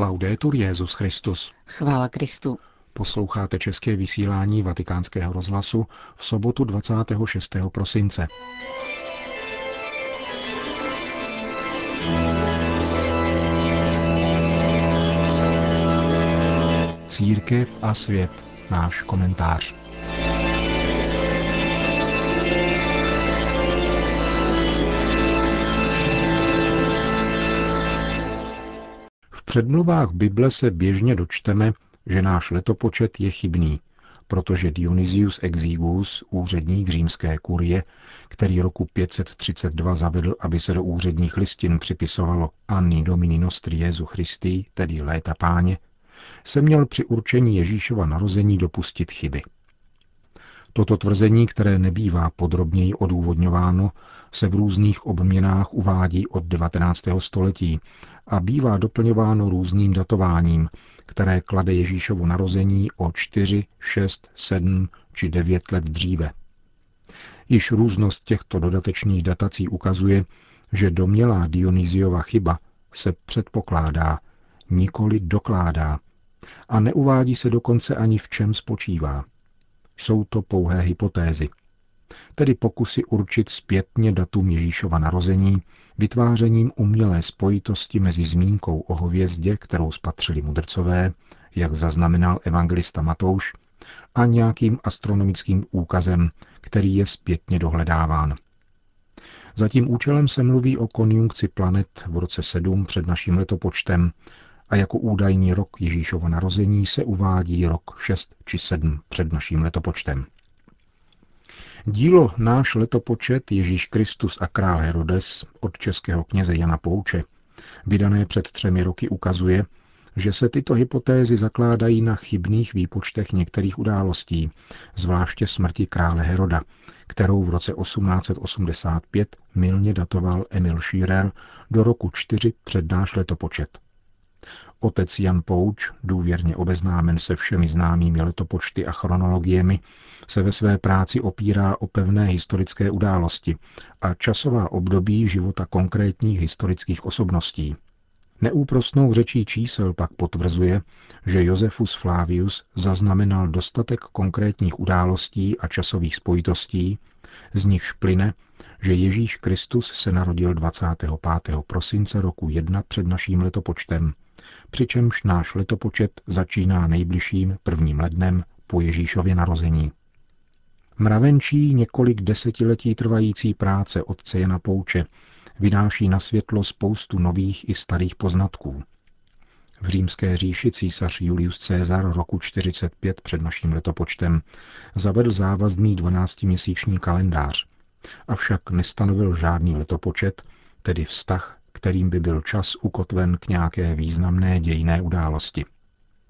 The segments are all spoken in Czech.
Laudetur Jezus Christus. Chvála Kristu. Posloucháte české vysílání Vatikánského rozhlasu v sobotu 26. prosince. Církev a svět. Náš komentář. Předmluvách Bible se běžně dočteme, že náš letopočet je chybný, protože Dionysius Exigus, úředník římské kurie, který roku 532 zavedl, aby se do úředních listin připisovalo Anni Domini Nostri Jesu Christi, tedy léta páně, se měl při určení Ježíšova narození dopustit chyby. Toto tvrzení, které nebývá podrobněji odůvodňováno, se v různých obměnách uvádí od 19. století a bývá doplňováno různým datováním, které klade Ježíšovu narození o 4, 6, 7 či 9 let dříve. Již různost těchto dodatečných datací ukazuje, že domělá Dionyziova chyba se předpokládá, nikoli dokládá, a neuvádí se dokonce ani v čem spočívá. Jsou to pouhé hypotézy, tedy pokusy určit zpětně datum Ježíšova narození vytvářením umělé spojitosti mezi zmínkou o hovězdě, kterou spatřili mudrcové, jak zaznamenal evangelista Matouš, a nějakým astronomickým úkazem, který je zpětně dohledáván. Za tím účelem se mluví o konjunkci planet v roce 7 před naším letopočtem a jako údajný rok Ježíšova narození se uvádí rok 6 či 7 před naším letopočtem. Dílo Náš letopočet Ježíš Kristus a král Herodes od českého kněze Jana Pouče, vydané před třemi roky, ukazuje, že se tyto hypotézy zakládají na chybných výpočtech některých událostí, zvláště smrti krále Heroda, kterou v roce 1885 milně datoval Emil Schirer do roku 4 před náš letopočet. Otec Jan Pouč, důvěrně obeznámen se všemi známými letopočty a chronologiemi, se ve své práci opírá o pevné historické události a časová období života konkrétních historických osobností. Neúprostnou řečí čísel pak potvrzuje, že Josefus Flavius zaznamenal dostatek konkrétních událostí a časových spojitostí, z nichž plyne, že Ježíš Kristus se narodil 25. prosince roku 1 před naším letopočtem – přičemž náš letopočet začíná nejbližším prvním lednem po Ježíšově narození. Mravenčí několik desetiletí trvající práce otce Jana Pouče vynáší na světlo spoustu nových i starých poznatků. V římské říši císař Julius Caesar roku 45 před naším letopočtem zavedl závazný 12-měsíční kalendář, avšak nestanovil žádný letopočet, tedy vztah kterým by byl čas ukotven k nějaké významné dějné události.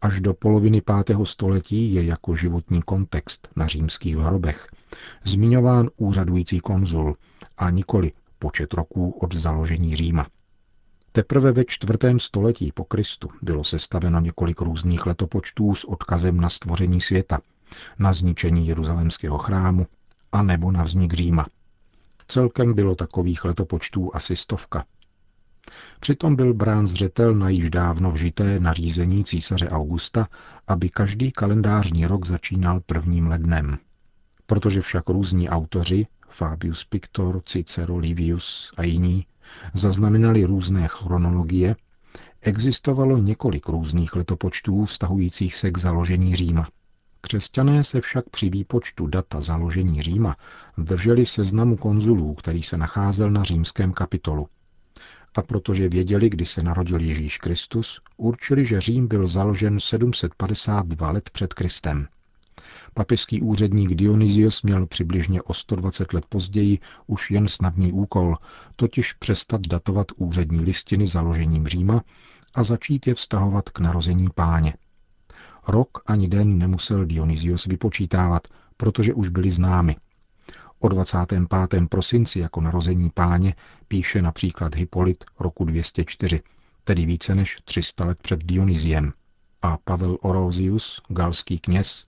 Až do poloviny pátého století je jako životní kontext na římských hrobech zmiňován úřadující konzul a nikoli počet roků od založení Říma. Teprve ve čtvrtém století po Kristu bylo sestaveno několik různých letopočtů s odkazem na stvoření světa, na zničení jeruzalemského chrámu a nebo na vznik Říma. Celkem bylo takových letopočtů asi stovka, Přitom byl brán zřetel na již dávno vžité nařízení císaře Augusta, aby každý kalendářní rok začínal prvním lednem. Protože však různí autoři, Fabius Pictor, Cicero, Livius a jiní, zaznamenali různé chronologie, existovalo několik různých letopočtů vztahujících se k založení Říma. Křesťané se však při výpočtu data založení Říma drželi seznamu konzulů, který se nacházel na římském kapitolu a protože věděli, kdy se narodil Ježíš Kristus, určili, že Řím byl založen 752 let před Kristem. Papežský úředník Dionysios měl přibližně o 120 let později už jen snadný úkol, totiž přestat datovat úřední listiny založením Říma a začít je vztahovat k narození páně. Rok ani den nemusel Dionysios vypočítávat, protože už byly známy. O 25. prosinci jako narození páně píše například Hippolyt roku 204, tedy více než 300 let před Dionysiem. A Pavel Orosius, galský kněz,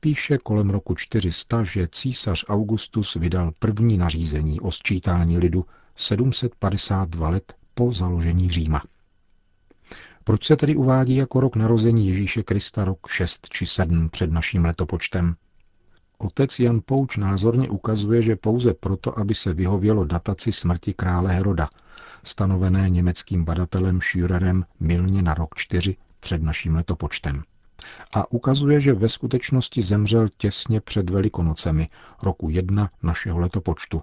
píše kolem roku 400, že císař Augustus vydal první nařízení o sčítání lidu 752 let po založení Říma. Proč se tedy uvádí jako rok narození Ježíše Krista rok 6 či 7 před naším letopočtem? Otec Jan Pouč názorně ukazuje, že pouze proto, aby se vyhovělo dataci smrti krále Heroda, stanovené německým badatelem Schürerem milně na rok 4 před naším letopočtem. A ukazuje, že ve skutečnosti zemřel těsně před Velikonocemi roku 1 našeho letopočtu,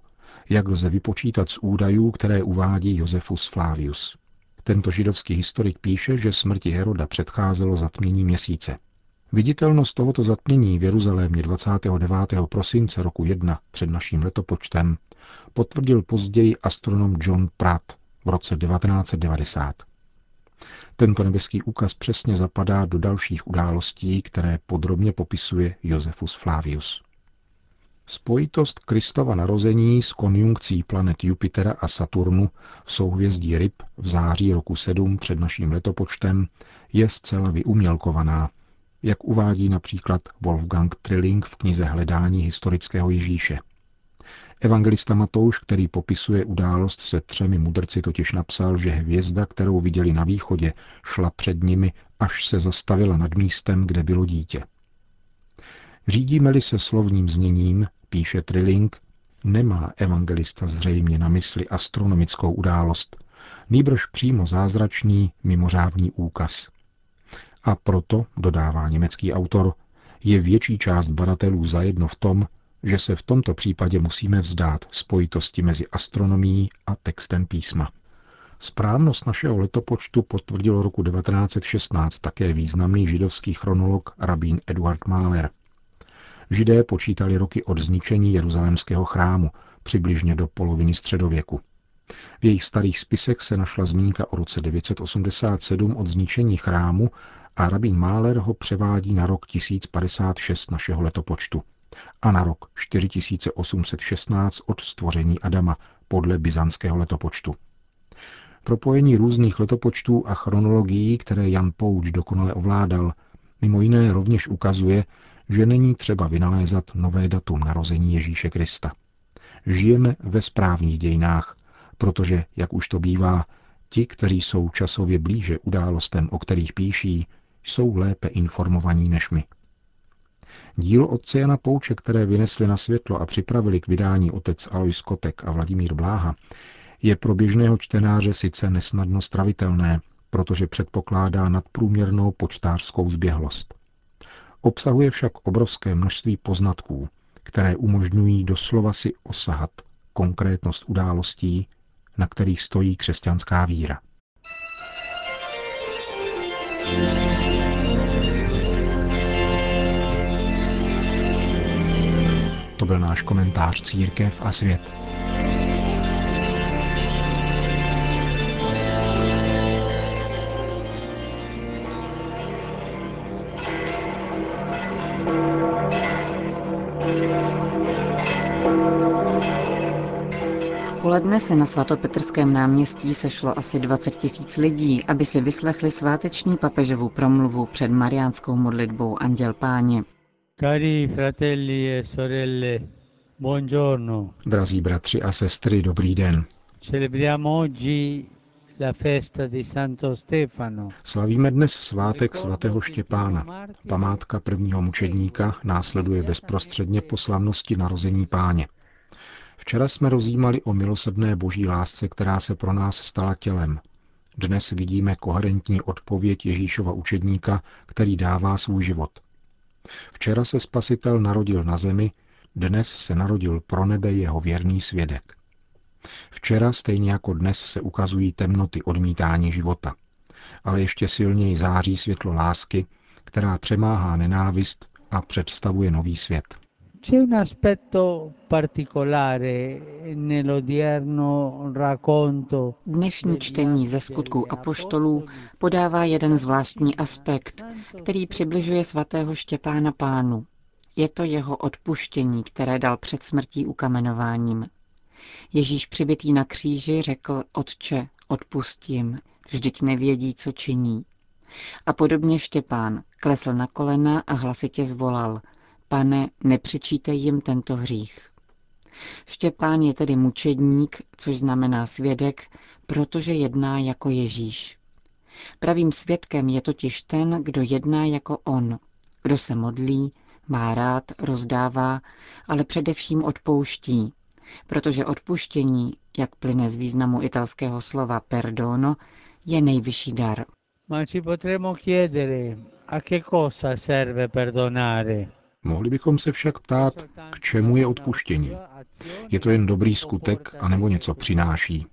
jak lze vypočítat z údajů, které uvádí Josefus Flavius. Tento židovský historik píše, že smrti Heroda předcházelo zatmění měsíce. Viditelnost tohoto zatmění v Jeruzalémě 29. prosince roku 1 před naším letopočtem potvrdil později astronom John Pratt v roce 1990. Tento nebeský úkaz přesně zapadá do dalších událostí, které podrobně popisuje Josephus Flavius. Spojitost Kristova narození s konjunkcí planet Jupitera a Saturnu v souhvězdí Ryb v září roku 7 před naším letopočtem je zcela vyumělkovaná, jak uvádí například Wolfgang Trilling v knize Hledání historického Ježíše. Evangelista Matouš, který popisuje událost se třemi mudrci, totiž napsal, že hvězda, kterou viděli na východě, šla před nimi, až se zastavila nad místem, kde bylo dítě. Řídíme-li se slovním zněním, píše Trilling, nemá evangelista zřejmě na mysli astronomickou událost, nýbrž přímo zázračný mimořádný úkaz. A proto, dodává německý autor, je větší část badatelů zajedno v tom, že se v tomto případě musíme vzdát spojitosti mezi astronomií a textem písma. Správnost našeho letopočtu potvrdil roku 1916 také významný židovský chronolog rabín Eduard Mahler. Židé počítali roky od zničení jeruzalémského chrámu, přibližně do poloviny středověku. V jejich starých spisech se našla zmínka o roce 987 od zničení chrámu a rabín Mahler ho převádí na rok 1056 našeho letopočtu a na rok 4816 od stvoření Adama podle byzantského letopočtu. Propojení různých letopočtů a chronologií, které Jan Pouč dokonale ovládal, mimo jiné rovněž ukazuje, že není třeba vynalézat nové datum narození Ježíše Krista. Žijeme ve správných dějinách, protože, jak už to bývá, ti, kteří jsou časově blíže událostem, o kterých píší, jsou lépe informovaní než my. Dílo otce Jana Pouče, které vynesli na světlo a připravili k vydání otec Alois Kotek a Vladimír Bláha, je pro běžného čtenáře sice nesnadno stravitelné, protože předpokládá nadprůměrnou počtářskou zběhlost. Obsahuje však obrovské množství poznatků, které umožňují doslova si osahat konkrétnost událostí, na kterých stojí křesťanská víra. To byl náš komentář Církev a svět. Poledne se na svatopetrském náměstí sešlo asi 20 tisíc lidí, aby si vyslechli sváteční papežovu promluvu před mariánskou modlitbou Anděl Páně. Cari fratelli e sorelle, buongiorno. Drazí bratři a sestry, dobrý den. Celebriamo oggi la festa di Santo Stefano. Slavíme dnes svátek svatého Štěpána. Památka prvního mučedníka následuje bezprostředně po slavnosti narození páně. Včera jsme rozjímali o milosrdné boží lásce, která se pro nás stala tělem. Dnes vidíme koherentní odpověď Ježíšova učedníka, který dává svůj život. Včera se spasitel narodil na zemi, dnes se narodil pro nebe jeho věrný svědek. Včera, stejně jako dnes, se ukazují temnoty odmítání života, ale ještě silněji září světlo lásky, která přemáhá nenávist a představuje nový svět. C'è un aspetto particolare nell'odierno racconto. Dnešní čtení ze skutků apoštolů podává jeden zvláštní aspekt, který přibližuje svatého Štěpána pánu. Je to jeho odpuštění, které dal před smrtí ukamenováním. Ježíš přibitý na kříži řekl, Otče, odpustím, vždyť nevědí, co činí. A podobně Štěpán klesl na kolena a hlasitě zvolal, Pane, nepřičítej jim tento hřích. Štěpán je tedy mučedník, což znamená svědek, protože jedná jako Ježíš. Pravým svědkem je totiž ten, kdo jedná jako on, kdo se modlí, má rád, rozdává, ale především odpouští, protože odpuštění, jak plyne z významu italského slova perdono, je nejvyšší dar. Ma ci potremmo chiedere a che cosa serve perdonare. Mohli bychom se však ptát, k čemu je odpuštění. Je to jen dobrý skutek, anebo něco přináší?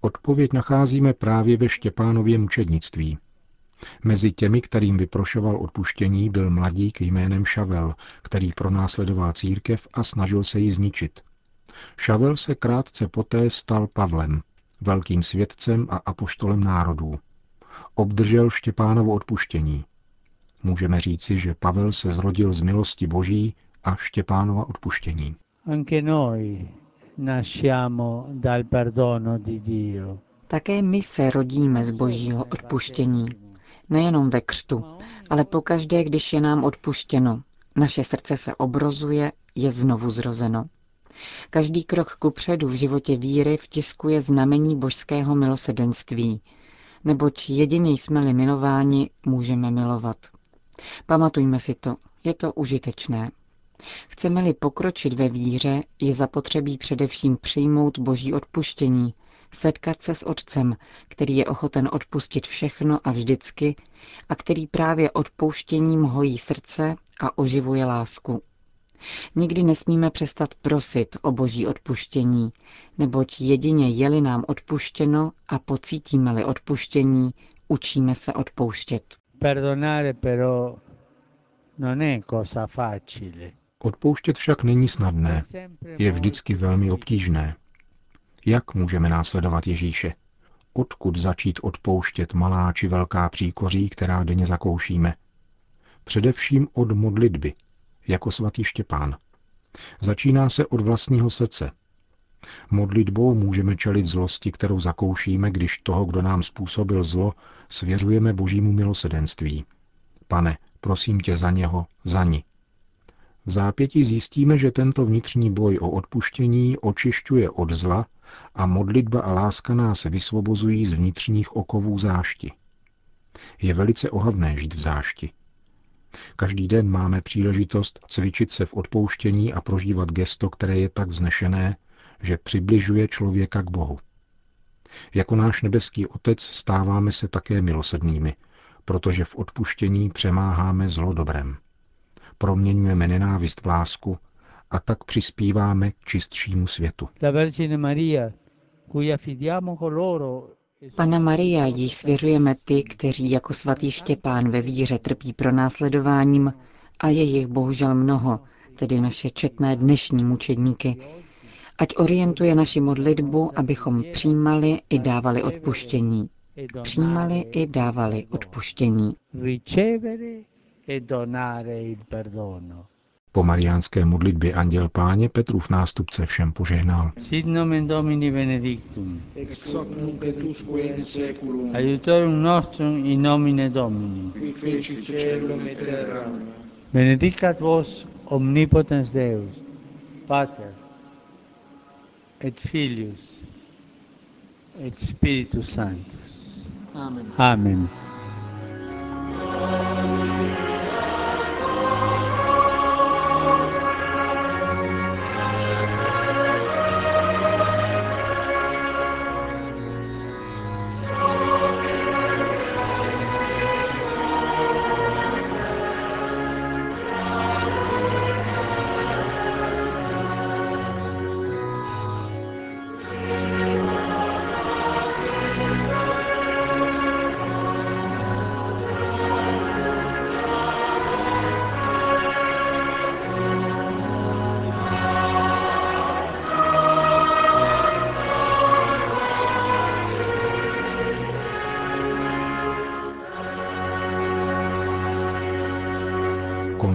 Odpověď nacházíme právě ve Štěpánově mučednictví. Mezi těmi, kterým vyprošoval odpuštění, byl mladík jménem Šavel, který pronásledoval církev a snažil se ji zničit. Šavel se krátce poté stal Pavlem, velkým svědcem a apoštolem národů. Obdržel Štěpánovo odpuštění. Můžeme říci, že Pavel se zrodil z milosti Boží a Štěpánova odpuštění. Anche noi nasciamo dal perdono di Dio. Také my se rodíme z božího odpuštění. Nejenom ve křtu, ale pokaždé, když je nám odpuštěno. Naše srdce se obrozuje, je znovu zrozeno. Každý krok kupředu v životě víry vtiskuje znamení božského milosedenství, neboť jedině jsme-li milováni, můžeme milovat. Pamatujme si to, je to užitečné. Chceme-li pokročit ve víře, je zapotřebí především přijmout boží odpuštění, setkat se s Otcem, který je ochoten odpustit všechno a vždycky a který právě odpouštěním hojí srdce a oživuje lásku. Nikdy nesmíme přestat prosit o boží odpuštění, neboť jedině je-li nám odpuštěno a pocítíme-li odpuštění, učíme se odpouštět. Perdonare però non è cosa facile. Odpouštět však není snadné, je vždycky velmi obtížné. Jak můžeme následovat Ježíše? Odkud začít odpouštět malá či velká příkoří, která denně zakoušíme? Především od modlitby, jako svatý Štěpán. Začíná se od vlastního srdce. Modlitbou můžeme čelit zlosti, kterou zakoušíme, když toho, kdo nám způsobil zlo, svěřujeme božímu milosedenství. Pane, prosím tě za něho, za ní. V zápěti zjistíme, že tento vnitřní boj o odpuštění očišťuje od zla a modlitba a láska nás vysvobozují z vnitřních okovů zášti. Je velice ohavné žít v zášti. Každý den máme příležitost cvičit se v odpouštění a prožívat gesto, které je tak vznešené, že přibližuje člověka k Bohu. Jako náš nebeský Otec stáváme se také milosednými, protože v odpuštění přemáháme zlo dobrem. Proměňujeme nenávist v lásku a tak přispíváme k čistšímu světu. Coloro Pana Maria, již svěřujeme ty, kteří jako svatý Štěpán ve víře trpí pronásledováním a je jich bohužel mnoho, tedy naše četné dnešní mučedníky, ať orientuje naši modlitbu, abychom přijímali i dávali odpuštění. Přijímali i dávali odpuštění. ricevere e donare il perdono. Po mariánské modlitbě Anděl Páně Petrův nástupce všem požehnal. Sit nomen Domini benedictum. ex hoc nunc et usque in seculum, Aiutorium nostrum in nomine Domini. qui feci celum et terram, Benedicat vos omnipotens Deus, Pater et Filhos et Espírito Santo. Amém. Amém.